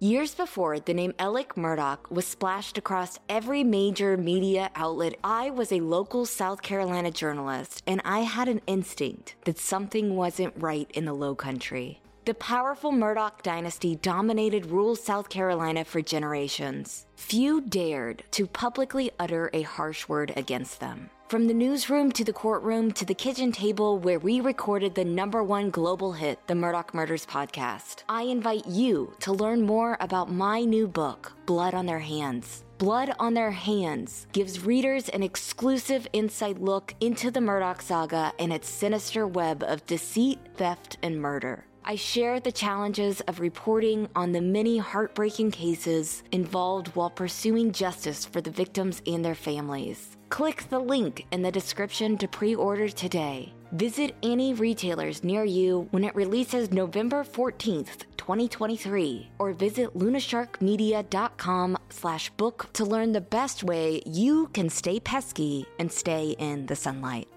Years before the name Alec Murdaugh was splashed across every major media outlet, I was a local South Carolina journalist and I had an instinct that something wasn't right in the low country. The powerful Murdaugh dynasty dominated rural South Carolina for generations. Few dared to publicly utter a harsh word against them. From the newsroom to the courtroom to the kitchen table where we recorded the number one global hit, the Murdaugh Murders podcast, I invite you to learn more about my new book, Blood on Their Hands. Blood on Their Hands gives readers an exclusive inside look into the Murdaugh saga and its sinister web of deceit, theft, and murder. I share the challenges of reporting on the many heartbreaking cases involved while pursuing justice for the victims and their families. Click the link in the description to pre order today. Visit any retailers near you when it releases November 14th, 2023, or visit lunasharkmedia.com slash book to learn the best way you can stay pesky and stay in the sunlight.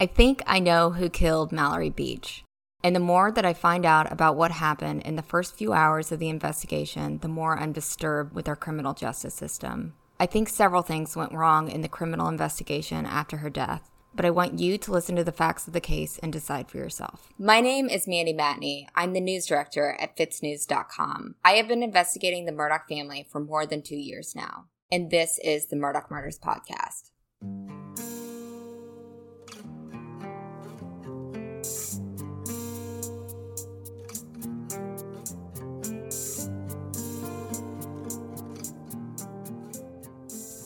I think I know who killed Mallory Beach. And the more that I find out about what happened in the first few hours of the investigation, the more I'm disturbed with our criminal justice system. I think several things went wrong in the criminal investigation after her death, but I want you to listen to the facts of the case and decide for yourself. My name is Mandy Matney. I'm the news director at FITSNews.com. I have been investigating the Murdaugh family for more than two years now, and this is the Murdaugh Murders Podcast.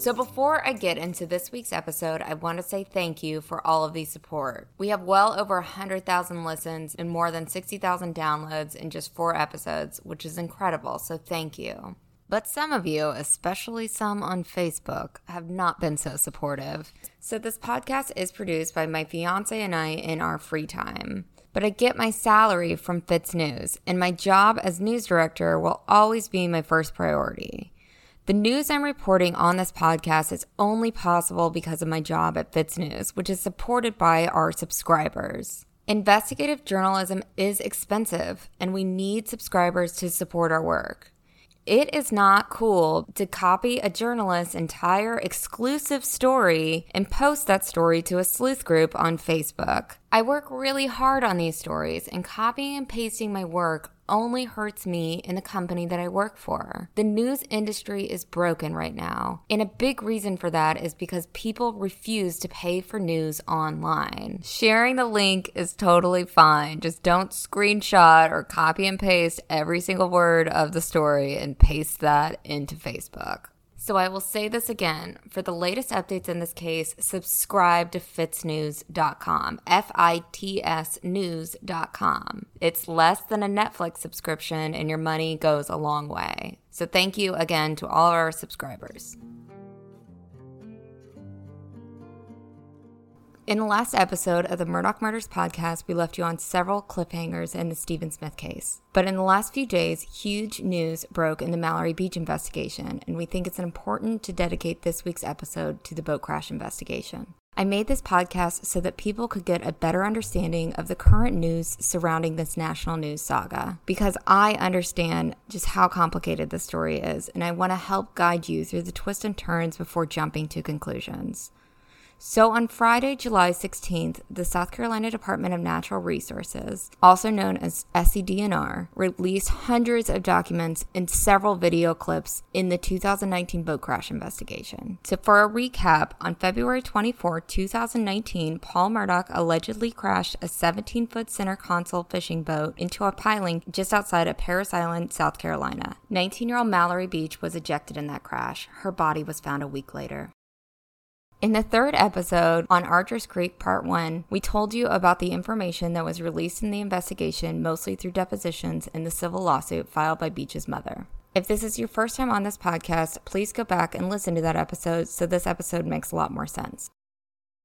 So, before I get into this week's episode, I want to say thank you for all of the support. We have well over 100,000 listens and more than 60,000 downloads in just four episodes, which is incredible. So, thank you. But some of you, especially some on Facebook, have not been so supportive. So, this podcast is produced by my fiance and I in our free time. But I get my salary from FITS News, and my job as news director will always be my first priority. The news I'm reporting on this podcast is only possible because of my job at FITS News, which is supported by our subscribers. Investigative journalism is expensive, and we need subscribers to support our work. It is not cool to copy a journalist's entire exclusive story and post that story to a sleuth group on Facebook. I work really hard on these stories, and copying and pasting my work only hurts me and the company that I work for. The news industry is broken right now, and a big reason for that is because people refuse to pay for news online. Sharing the link is totally fine. Just don't screenshot or copy and paste every single word of the story and paste that into Facebook. So I will say this again. For the latest updates in this case, subscribe to fitsnews.com. F I T S news.com. It's less than a Netflix subscription and your money goes a long way. So thank you again to all our subscribers. In the last episode of the Murdaugh Murders podcast, we left you on several cliffhangers in the Stephen Smith case. But in the last few days, huge news broke in the Mallory Beach investigation, and we think it's important to dedicate this week's episode to the boat crash investigation. I made this podcast so that people could get a better understanding of the current news surrounding this national news saga because I understand just how complicated the story is and I want to help guide you through the twists and turns before jumping to conclusions. So on Friday, July 16th, the South Carolina Department of Natural Resources, also known as SCDNR, released hundreds of documents and several video clips in the 2019 boat crash investigation. So for a recap, on February 24, 2019, Paul Murdaugh allegedly crashed a 17-foot center console fishing boat into a piling just outside of Parris Island, South Carolina. 19-year-old Mallory Beach was ejected in that crash. Her body was found a week later. In the third episode on Archer's Creek Part 1, we told you about the information that was released in the investigation, mostly through depositions in the civil lawsuit filed by Beach's mother. If this is your first time on this podcast, please go back and listen to that episode so this episode makes a lot more sense.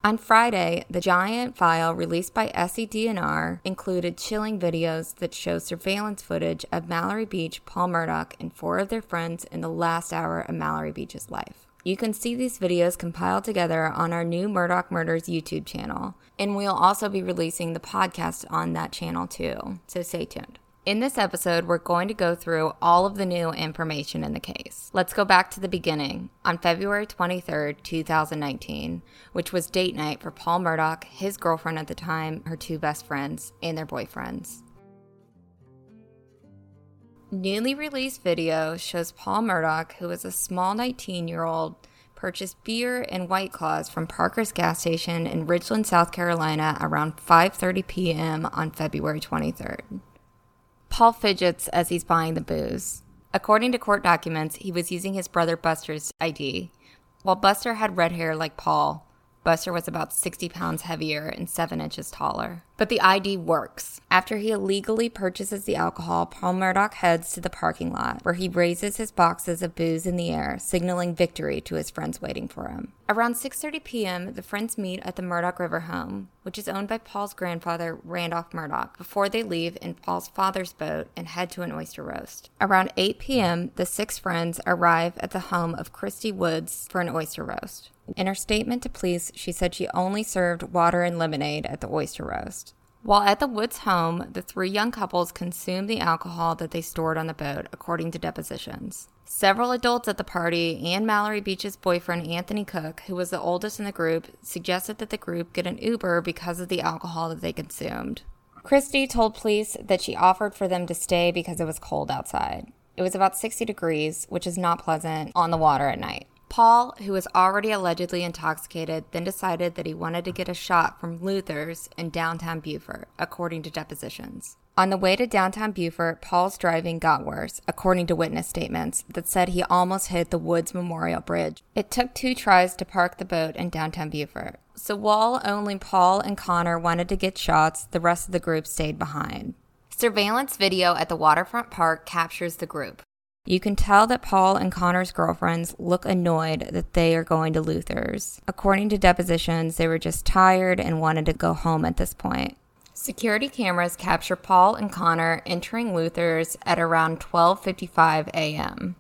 On Friday, the giant file released by SCDNR included chilling videos that show surveillance footage of Mallory Beach, Paul Murdaugh, and four of their friends in the last hour of Mallory Beach's life. You can see these videos compiled together on our new Murdaugh Murders YouTube channel, and we'll also be releasing the podcast on that channel too, so stay tuned. In this episode, we're going to go through all of the new information in the case. Let's go back to the beginning on February 23rd, 2019, which was date night for Paul Murdaugh, his girlfriend at the time, her two best friends, and their boyfriends. Newly released video shows Paul Murdaugh, who is a small 19 year old, purchased beer and White Claws from Parker's gas station in Ridgeland, South Carolina around 5:30 p.m. on February 23rd. Paul fidgets as he's buying the booze. According to court documents, he was using his brother Buster's ID. While Buster had red hair like Paul, Buster was about 60 pounds heavier and 7 inches taller. But the ID works. After he illegally purchases the alcohol, Paul Murdaugh heads to the parking lot, where he raises his boxes of booze in the air, signaling victory to his friends waiting for him. Around 6:30 p.m., the friends meet at the Murdaugh River home, which is owned by Paul's grandfather, Randolph Murdaugh, before they leave in Paul's father's boat and head to an oyster roast. Around 8 p.m., the six friends arrive at the home of Christy Woods for an oyster roast. In her statement to police, she said she only served water and lemonade at the oyster roast. While at the Woods home, the three young couples consumed the alcohol that they stored on the boat, according to depositions. Several adults at the party and Mallory Beach's boyfriend, Anthony Cook, who was the oldest in the group, suggested that the group get an Uber because of the alcohol that they consumed. Christy told police that she offered for them to stay because it was cold outside. It was about 60 degrees, which is not pleasant on the water at night. Paul, who was already allegedly intoxicated, then decided that he wanted to get a shot from Luther's in downtown Beaufort, according to depositions. On the way to downtown Beaufort, Paul's driving got worse, according to witness statements that said he almost hit the Woods Memorial Bridge. It took two tries to park the boat in downtown Beaufort. So while only Paul and Connor wanted to get shots, the rest of the group stayed behind. Surveillance video at the waterfront park captures the group. You can tell that Paul and Connor's girlfriends look annoyed that they are going to Luther's. According to depositions, they were just tired and wanted to go home at this point. Security cameras capture Paul and Connor entering Luther's at around 12:55 a.m.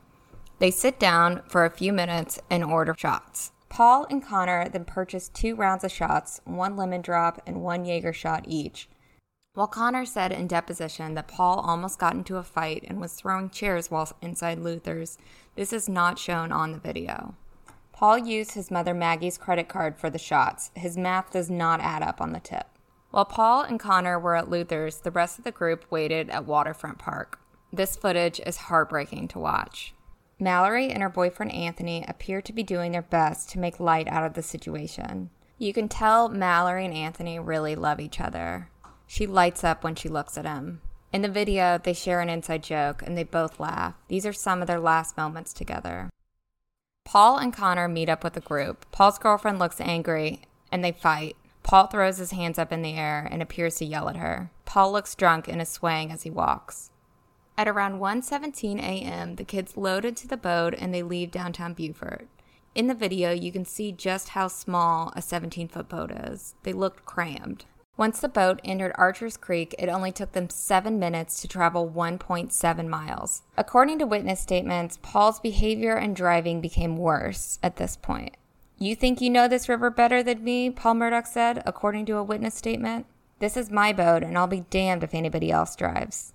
They sit down for a few minutes and order shots. Paul and Connor then purchase two rounds of shots, one lemon drop and one Jaeger shot each, while Connor said in deposition that Paul almost got into a fight and was throwing chairs while inside Luther's, this is not shown on the video. Paul used his mother Maggie's credit card for the shots. His math does not add up on the tip. While Paul and Connor were at Luther's, the rest of the group waited at Waterfront Park. This footage is heartbreaking to watch. Mallory and her boyfriend Anthony appear to be doing their best to make light out of the situation. You can tell Mallory and Anthony really love each other. She lights up when she looks at him. In the video, they share an inside joke and they both laugh. These are some of their last moments together. Paul and Connor meet up with a group. Paul's girlfriend looks angry and they fight. Paul throws his hands up in the air and appears to yell at her. Paul looks drunk and is swaying as he walks. At around 1:17 a.m., the kids load into the boat and they leave downtown Beaufort. In the video, you can see just how small a 17-foot boat is. They looked crammed. Once the boat entered Archer's Creek, it only took them seven minutes to travel 1.7 miles. According to witness statements, Paul's behavior and driving became worse at this point. You think you know this river better than me, Paul Murdaugh said, according to a witness statement. This is my boat, and I'll be damned if anybody else drives.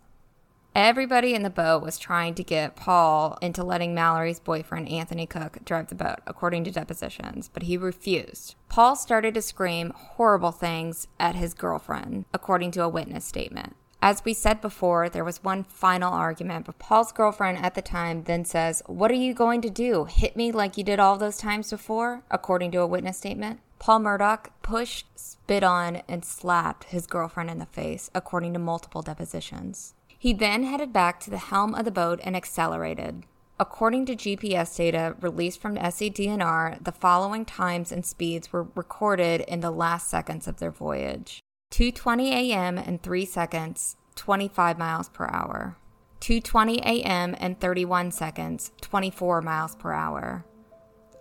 Everybody in the boat was trying to get Paul into letting Mallory's boyfriend, Anthony Cook, drive the boat, according to depositions, but he refused. Paul started to scream horrible things at his girlfriend, according to a witness statement. As we said before, there was one final argument, but Paul's girlfriend at the time then says, What are you going to do? Hit me like you did all those times before? According to a witness statement. Paul Murdaugh pushed, spit on, and slapped his girlfriend in the face, according to multiple depositions. He then headed back to the helm of the boat and accelerated. According to GPS data released from SCDNR, the following times and speeds were recorded in the last seconds of their voyage 2:20 a.m. and 3 seconds, 25 miles per hour. 2:20 a.m. and 31 seconds, 24 miles per hour.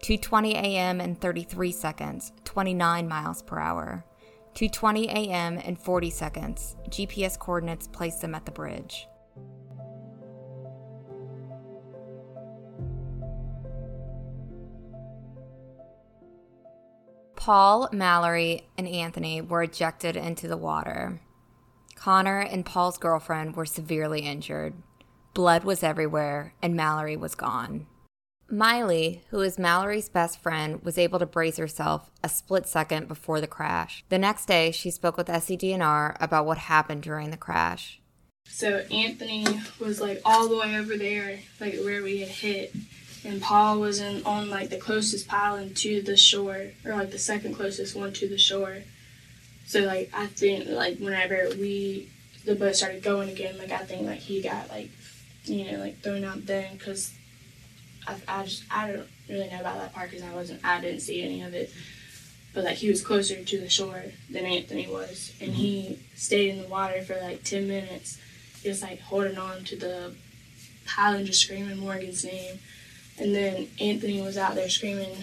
2:20 a.m. and 33 seconds, 29 miles per hour. 2:20 a.m. and 40 seconds. GPS coordinates place them at the bridge. Paul, Mallory, and Anthony were ejected into the water. Connor and Paul's girlfriend were severely injured. Blood was everywhere, and Mallory was gone. Miley, who is Mallory's best friend, was able to brace herself a split second before the crash. The next day, she spoke with SCDNR about what happened during the crash. So Anthony was like all the way over there, like where we had hit, and Paul was in on like the closest pylon to the shore, or like the second closest one to the shore. So like I think like whenever we the boat started going again, like I think like he got like you know like thrown out then because I, I just I don't really know about that part because I wasn't I didn't see any of it. But like he was closer to the shore than Anthony was, and he mm-hmm. stayed in the water for like ten minutes, just like holding on to the pile and just screaming Morgan's name. And then Anthony was out there screaming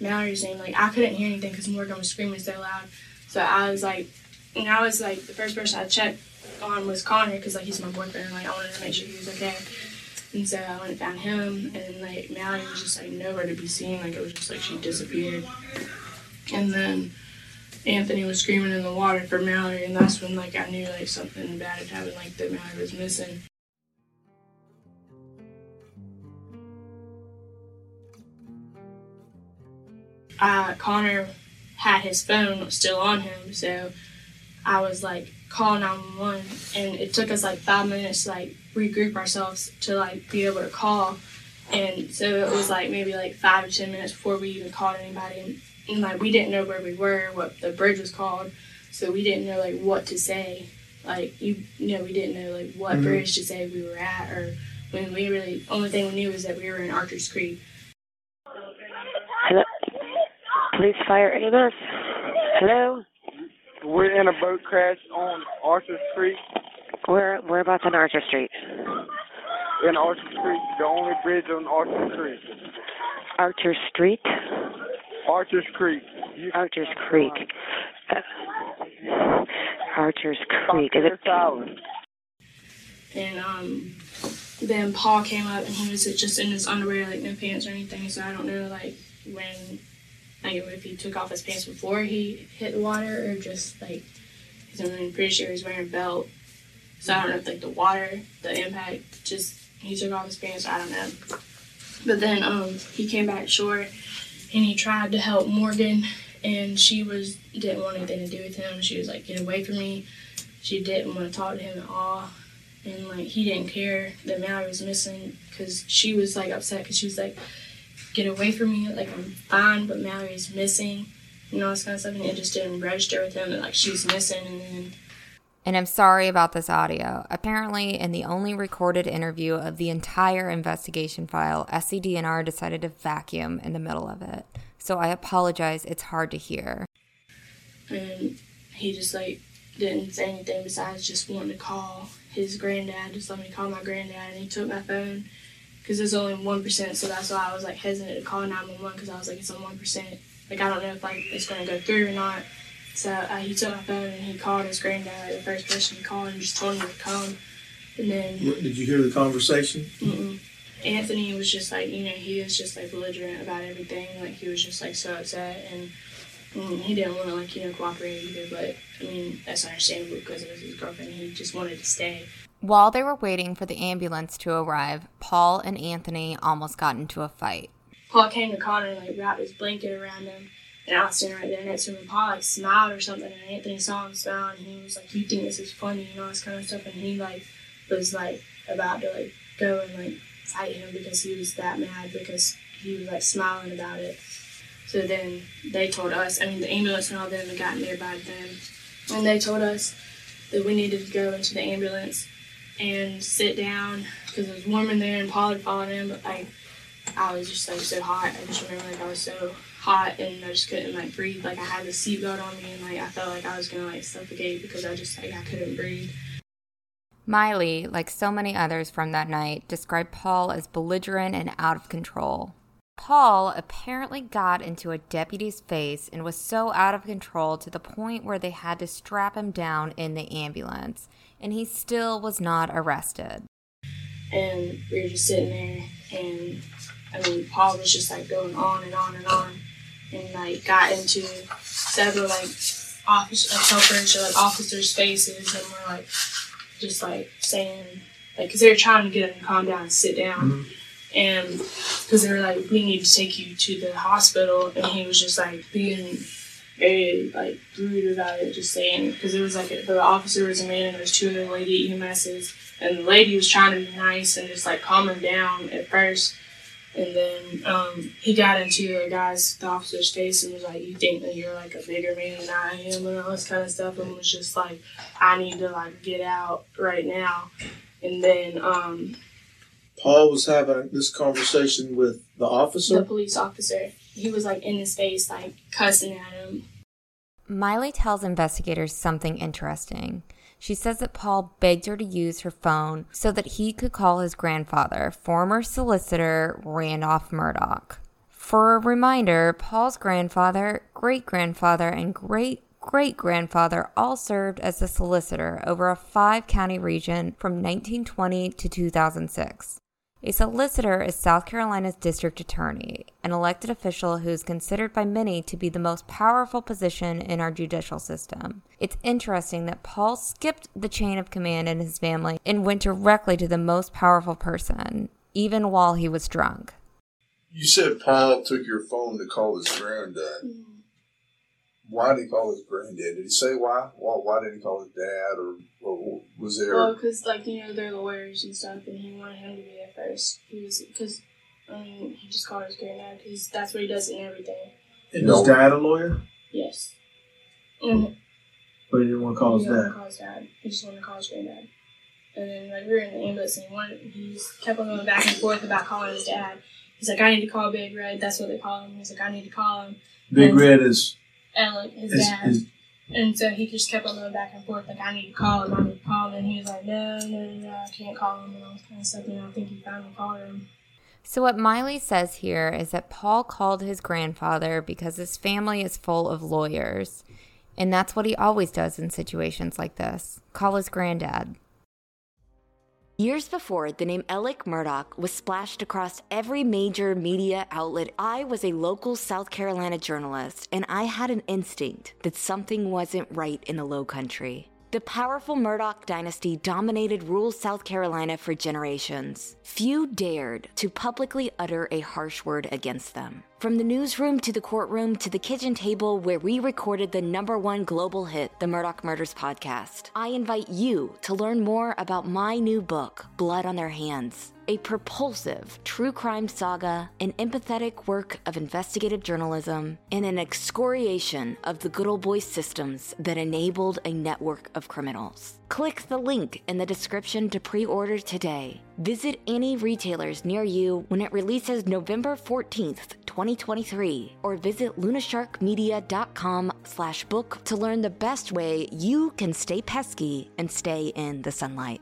Mallory's name. Like I couldn't hear anything because Morgan was screaming so loud. So I was like, and I was like the first person I checked on was Connor because like he's my boyfriend. And, like I wanted to make sure he was okay. And so I went and found him, and like Mallory was just like nowhere to be seen. Like it was just like she disappeared. And then Anthony was screaming in the water for Mallory, and that's when like I knew like something bad had happened, like that Mallory was missing. Uh, Connor had his phone still on him, so I was like call 911 and it took us like five minutes to like regroup ourselves to like be able to call. And so it was like maybe like five to ten minutes before we even called anybody. And, and like we didn't know where we were what the bridge was called. So we didn't know like what to say. Like you, you know we didn't know like what mm-hmm. bridge to say we were at or when we really only thing we knew was that we were in archer's creek. Hello? Police fire ambulance hello we're in a boat crash on Archer Street. Where whereabouts on Archer Street? In Archer Street, the only bridge on Archer Street. Archer Street. Archer's Creek. Archer's Creek. Uh, Archer's Creek. Is it? And um, then Paul came up and he was just in his underwear, like no pants or anything. So I don't know, like when like if he took off his pants before he hit the water or just like because I'm pretty sure he's wearing a belt. So I don't know if like the water, the impact, just he took off his pants. I don't know. But then um he came back shore and he tried to help Morgan and she was didn't want anything to do with him. She was like, get away from me. She didn't want to talk to him at all. And like he didn't care that Mallory was missing because she was like upset because she was like, get away from me. Like I'm fine, but Mallory's missing, and all this kind of stuff. And it just didn't register with him that like she's missing. And then. And I'm sorry about this audio. Apparently, in the only recorded interview of the entire investigation file, SCDNR decided to vacuum in the middle of it. So I apologize, it's hard to hear. And he just like didn't say anything besides just wanting to call his granddad, just let me call my granddad, and he took my phone because it's only one percent. So that's why I was like hesitant to call nine one one because I was like it's on one percent. Like I don't know if like it's gonna go through or not. So uh, he took my phone and he called his granddad, the first person he called, and just told him to come. And then did you hear the conversation? Mm-mm. Anthony was just like you know he was just like belligerent about everything. Like he was just like so upset and. Mm, he didn't want to like you know cooperate either, but I mean that's understandable because it was his girlfriend. He just wanted to stay. While they were waiting for the ambulance to arrive, Paul and Anthony almost got into a fight. Paul came to Connor and like wrapped his blanket around him. And I was standing right there next to him, and Paul like smiled or something, and Anthony saw him smile, and he was like, "You think this is funny?" and all this kind of stuff. And he like was like about to like go and like fight him because he was that mad because he was like smiling about it. So then they told us, I mean, the ambulance and all them had gotten there by then, and they told us that we needed to go into the ambulance and sit down because it was warm in there and Paul had fallen in, but like I was just like so hot. I just remember like I was so hot and I just couldn't like breathe. Like I had the seatbelt on me and like I felt like I was gonna like suffocate because I just like I couldn't breathe. Miley, like so many others from that night, described Paul as belligerent and out of control. Paul apparently got into a deputy's face and was so out of control to the point where they had to strap him down in the ambulance and he still was not arrested. And we were just sitting there, and I mean, Paul was just like going on and on and on, and like got into several like officer, like helpers or like officers' faces, and we're like just like saying like because they were trying to get him to calm down and sit down, mm-hmm. and because they were like we need to take you to the hospital, and he was just like being very like rude about it, just saying because it was like the officer was a man and there was two other lady EMSs, and the lady was trying to be nice and just like calm him down at first. And then um, he got into the guy's, the officer's face and was like, "You think that you're like a bigger man than I am," and all this kind of stuff. And was just like, "I need to like get out right now." And then um, Paul was having this conversation with the officer. the police officer, he was like in his face, like cussing at him. Miley tells investigators something interesting. She says that Paul begged her to use her phone so that he could call his grandfather, former solicitor Randolph Murdaugh. For a reminder, Paul's grandfather, great grandfather, and great great grandfather all served as a solicitor over a five county region from 1920 to 2006. A solicitor is South Carolina's district attorney, an elected official who is considered by many to be the most powerful position in our judicial system. It's interesting that Paul skipped the chain of command in his family and went directly to the most powerful person, even while he was drunk. You said Paul took your phone to call his granddad. Mm-hmm. Why did he call his granddad? Did he say why? Why, why did he call his dad? Or, or was there? Well, because like you know they're lawyers and stuff, and he wanted him to be there first. He was because I um, mean he just called his granddad because that's what he does in everything. And No. his dad a lawyer? Yes. And But he didn't want to call his he didn't dad. call his dad. He just wanted to call his granddad. And then like we were in the ambulance and he wanted he just kept on going back and forth about calling his dad. He's like, I need to call Big Red. That's what they call him. He's like, I need to call him. Big Red is, Alec, his is, dad. is And so he just kept on going back and forth, like, I need to call him, I need to call him. And he was like, no, no, no, I can't call him. And all this kind of stuff. And I think he finally called him. So, what Miley says here is that Paul called his grandfather because his family is full of lawyers. And that's what he always does in situations like this call his granddad. Years before the name Alec Murdaugh was splashed across every major media outlet, I was a local South Carolina journalist and I had an instinct that something wasn't right in the low country. The powerful Murdaugh dynasty dominated rural South Carolina for generations. Few dared to publicly utter a harsh word against them. From the newsroom to the courtroom to the kitchen table where we recorded the number one global hit, the Murdaugh Murders podcast, I invite you to learn more about my new book, Blood on Their Hands. A propulsive true crime saga, an empathetic work of investigative journalism, and an excoriation of the good old boy systems that enabled a network of criminals. Click the link in the description to pre-order today. Visit any retailers near you when it releases November 14th, 2023, or visit lunasharkmedia.com slash book to learn the best way you can stay pesky and stay in the sunlight.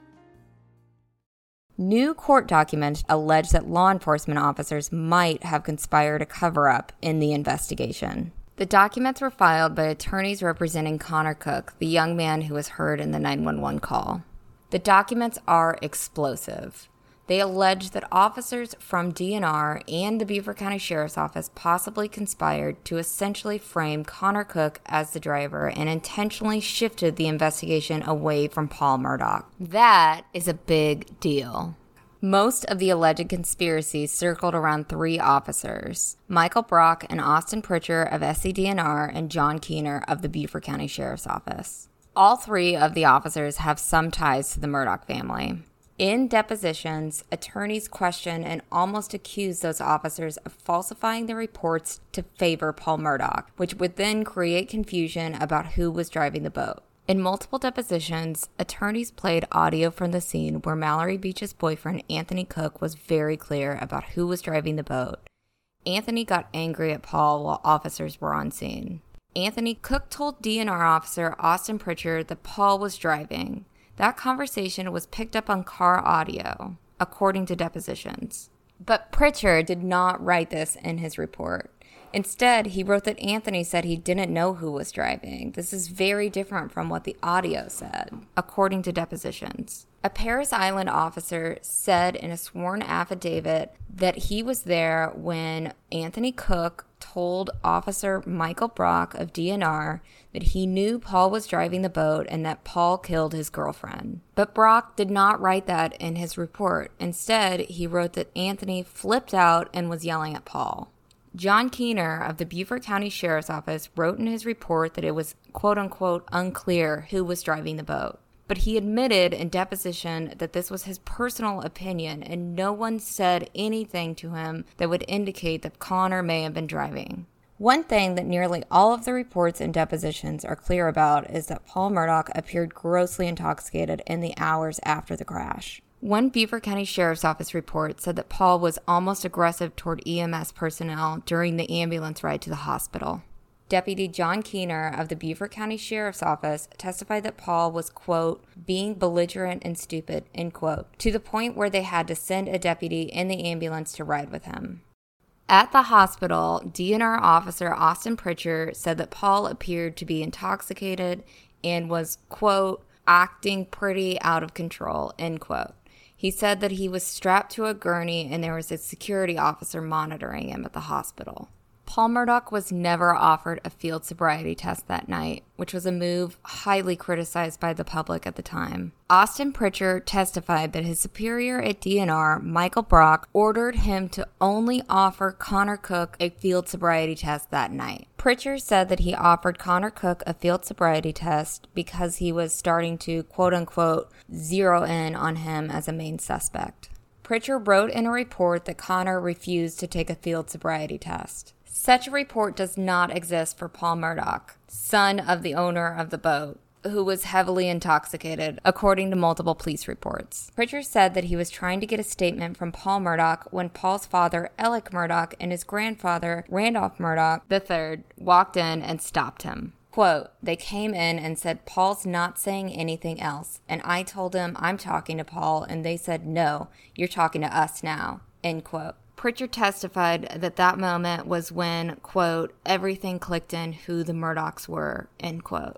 New court documents allege that law enforcement officers might have conspired a cover up in the investigation. The documents were filed by attorneys representing Connor Cook, the young man who was heard in the 911 call. The documents are explosive. They allege that officers from DNR and the Beaufort County Sheriff's Office possibly conspired to essentially frame Connor Cook as the driver and intentionally shifted the investigation away from Paul Murdaugh. That is a big deal. Most of the alleged conspiracies circled around three officers Michael Brock and Austin Pritchard of SCDNR and John Keener of the Beaufort County Sheriff's Office. All three of the officers have some ties to the Murdaugh family. In depositions, attorneys question and almost accuse those officers of falsifying the reports to favor Paul Murdaugh, which would then create confusion about who was driving the boat. In multiple depositions, attorneys played audio from the scene where Mallory Beach's boyfriend, Anthony Cook, was very clear about who was driving the boat. Anthony got angry at Paul while officers were on scene. Anthony Cook told DNR officer Austin Pritchard that Paul was driving. That conversation was picked up on car audio, according to depositions. But Pritchard did not write this in his report. Instead, he wrote that Anthony said he didn't know who was driving. This is very different from what the audio said, according to depositions. A Parris Island officer said in a sworn affidavit that he was there when Anthony Cook told Officer Michael Brock of DNR that he knew Paul was driving the boat and that Paul killed his girlfriend. But Brock did not write that in his report. Instead, he wrote that Anthony flipped out and was yelling at Paul. John Keener of the Beaufort County Sheriff's Office wrote in his report that it was quote unquote unclear who was driving the boat. But he admitted in deposition that this was his personal opinion and no one said anything to him that would indicate that Connor may have been driving. One thing that nearly all of the reports and depositions are clear about is that Paul Murdaugh appeared grossly intoxicated in the hours after the crash. One Beaufort County Sheriff's Office report said that Paul was almost aggressive toward EMS personnel during the ambulance ride to the hospital. Deputy John Keener of the Beaufort County Sheriff's Office testified that Paul was, quote, being belligerent and stupid, end quote, to the point where they had to send a deputy in the ambulance to ride with him. At the hospital, DNR officer Austin Pritchard said that Paul appeared to be intoxicated and was, quote, acting pretty out of control, end quote. He said that he was strapped to a gurney and there was a security officer monitoring him at the hospital. Paul Murdaugh was never offered a field sobriety test that night, which was a move highly criticized by the public at the time. Austin Pritchard testified that his superior at DNR, Michael Brock, ordered him to only offer Connor Cook a field sobriety test that night. Pritchard said that he offered Connor Cook a field sobriety test because he was starting to quote unquote zero in on him as a main suspect. Pritchard wrote in a report that Connor refused to take a field sobriety test. Such a report does not exist for Paul Murdaugh, son of the owner of the boat, who was heavily intoxicated, according to multiple police reports. Pritchard said that he was trying to get a statement from Paul Murdaugh when Paul's father, Alec Murdaugh, and his grandfather, Randolph Murdaugh III, walked in and stopped him. Quote, they came in and said, Paul's not saying anything else. And I told him, I'm talking to Paul. And they said, no, you're talking to us now. End quote. Pritchard testified that that moment was when, quote, everything clicked in who the Murdaughs were, end quote.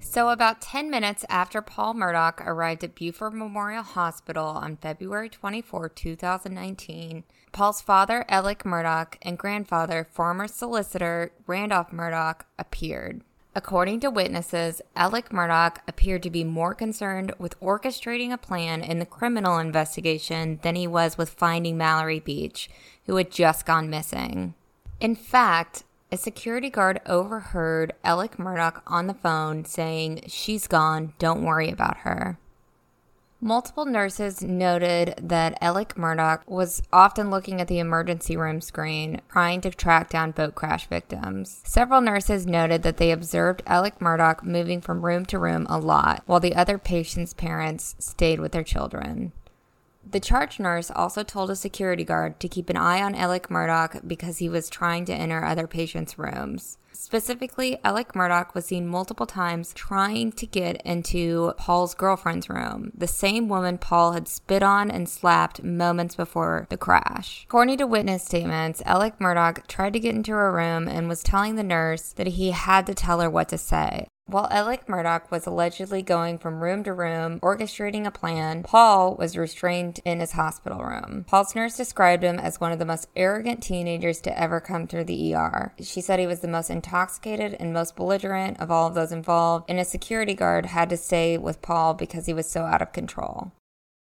So, about 10 minutes after Paul Murdaugh arrived at Beaufort Memorial Hospital on February 24, 2019, Paul's father, Alec Murdaugh, and grandfather, former solicitor Randolph Murdaugh, appeared. According to witnesses, Alec Murdaugh appeared to be more concerned with orchestrating a plan in the criminal investigation than he was with finding Mallory Beach, who had just gone missing. In fact, a security guard overheard Alec Murdaugh on the phone saying, She's gone, don't worry about her. Multiple nurses noted that Alec Murdaugh was often looking at the emergency room screen, trying to track down boat crash victims. Several nurses noted that they observed Alec Murdaugh moving from room to room a lot, while the other patients' parents stayed with their children. The charge nurse also told a security guard to keep an eye on Alec Murdaugh because he was trying to enter other patients' rooms. Specifically, Alec Murdaugh was seen multiple times trying to get into Paul's girlfriend's room, the same woman Paul had spit on and slapped moments before the crash. According to witness statements, Alec Murdaugh tried to get into her room and was telling the nurse that he had to tell her what to say. While Alec Murdaugh was allegedly going from room to room, orchestrating a plan, Paul was restrained in his hospital room. Paul's nurse described him as one of the most arrogant teenagers to ever come through the ER. She said he was the most intoxicated and most belligerent of all of those involved, and a security guard had to stay with Paul because he was so out of control.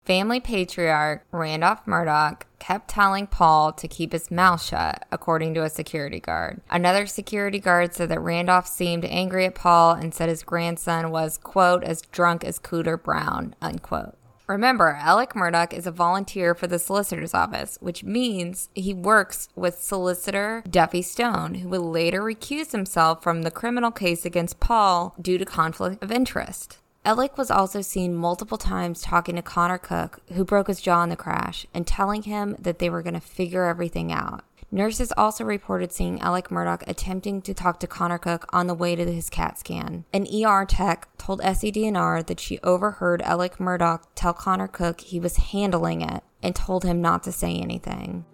Family patriarch Randolph Murdaugh kept telling Paul to keep his mouth shut, according to a security guard. Another security guard said that Randolph seemed angry at Paul and said his grandson was, quote, as drunk as Cooter Brown, unquote. Remember, Alec Murdaugh is a volunteer for the solicitor's office, which means he works with solicitor Duffy Stone, who will later recuse himself from the criminal case against Paul due to conflict of interest. Alec was also seen multiple times talking to Connor Cook, who broke his jaw in the crash, and telling him that they were going to figure everything out. Nurses also reported seeing Alec Murdaugh attempting to talk to Connor Cook on the way to his CAT scan. An ER tech told SCDNR that she overheard Alec Murdaugh tell Connor Cook he was handling it and told him not to say anything.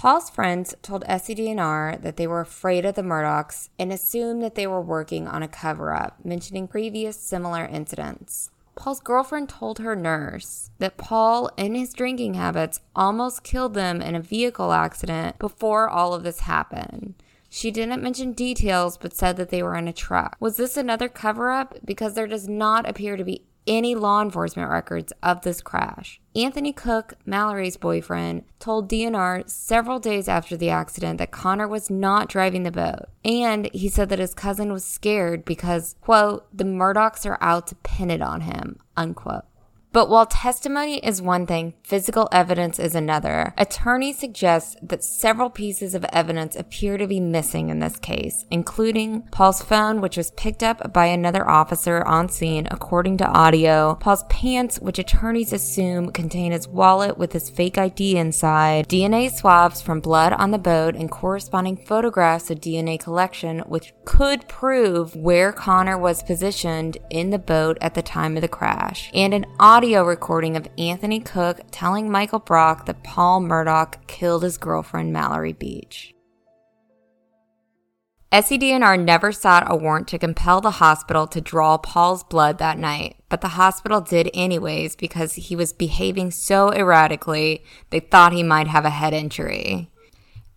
Paul's friends told SCDNR that they were afraid of the Murdaughs and assumed that they were working on a cover up, mentioning previous similar incidents. Paul's girlfriend told her nurse that Paul, in his drinking habits, almost killed them in a vehicle accident before all of this happened. She didn't mention details but said that they were in a truck. Was this another cover up? Because there does not appear to be any law enforcement records of this crash. Anthony Cook, Mallory's boyfriend, told DNR several days after the accident that Connor was not driving the boat. And he said that his cousin was scared because, quote, the Murdaughs are out to pin it on him, unquote. But while testimony is one thing, physical evidence is another. Attorneys suggest that several pieces of evidence appear to be missing in this case, including Paul's phone, which was picked up by another officer on scene, according to audio, Paul's pants, which attorneys assume contain his wallet with his fake ID inside, DNA swabs from blood on the boat, and corresponding photographs of DNA collection, which could prove where Connor was positioned in the boat at the time of the crash, and an recording of Anthony Cook telling Michael Brock that Paul Murdaugh killed his girlfriend Mallory Beach. SCDNR never sought a warrant to compel the hospital to draw Paul's blood that night, but the hospital did anyways because he was behaving so erratically they thought he might have a head injury.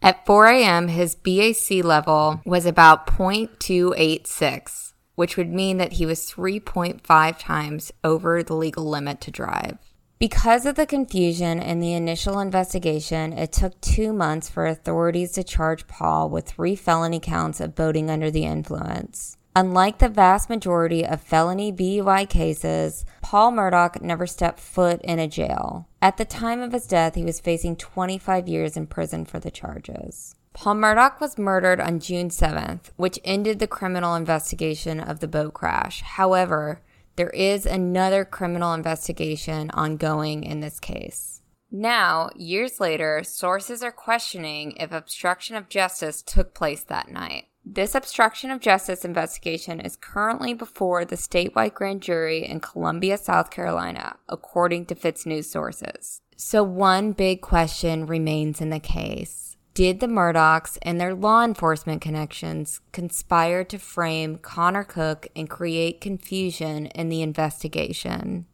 At 4 a.m., his BAC level was about 0.286, which would mean that he was 3.5 times over the legal limit to drive. Because of the confusion in the initial investigation, it took two months for authorities to charge Paul with three felony counts of boating under the influence. Unlike the vast majority of felony BUI cases, Paul Murdaugh never stepped foot in a jail. At the time of his death, he was facing 25 years in prison for the charges. Paul Murdaugh was murdered on June 7th, which ended the criminal investigation of the boat crash. However, there is another criminal investigation ongoing in this case. Now, years later, sources are questioning if obstruction of justice took place that night. This obstruction of justice investigation is currently before the statewide grand jury in Columbia, South Carolina, according to FITS News sources. So, one big question remains in the case did the Murdaughs and their law enforcement connections conspire to frame Connor Cook and create confusion in the investigation?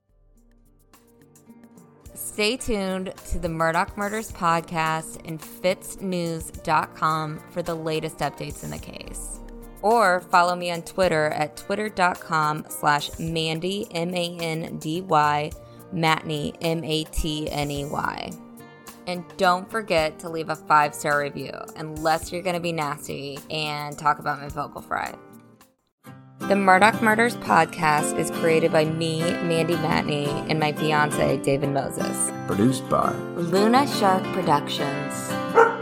Stay tuned to the Murdaugh Murders podcast and fitsnews.com for the latest updates in the case. Or follow me on Twitter at twitter.com slash Mandy, M-A-N-D-Y, Matney, M-A-T-N-E-Y. And don't forget to leave a five star review, unless you're going to be nasty and talk about my vocal fry. The Murdaugh Murders podcast is created by me, Mandy Matney, and my fiance, David Moses. Produced by Luna Shark Productions.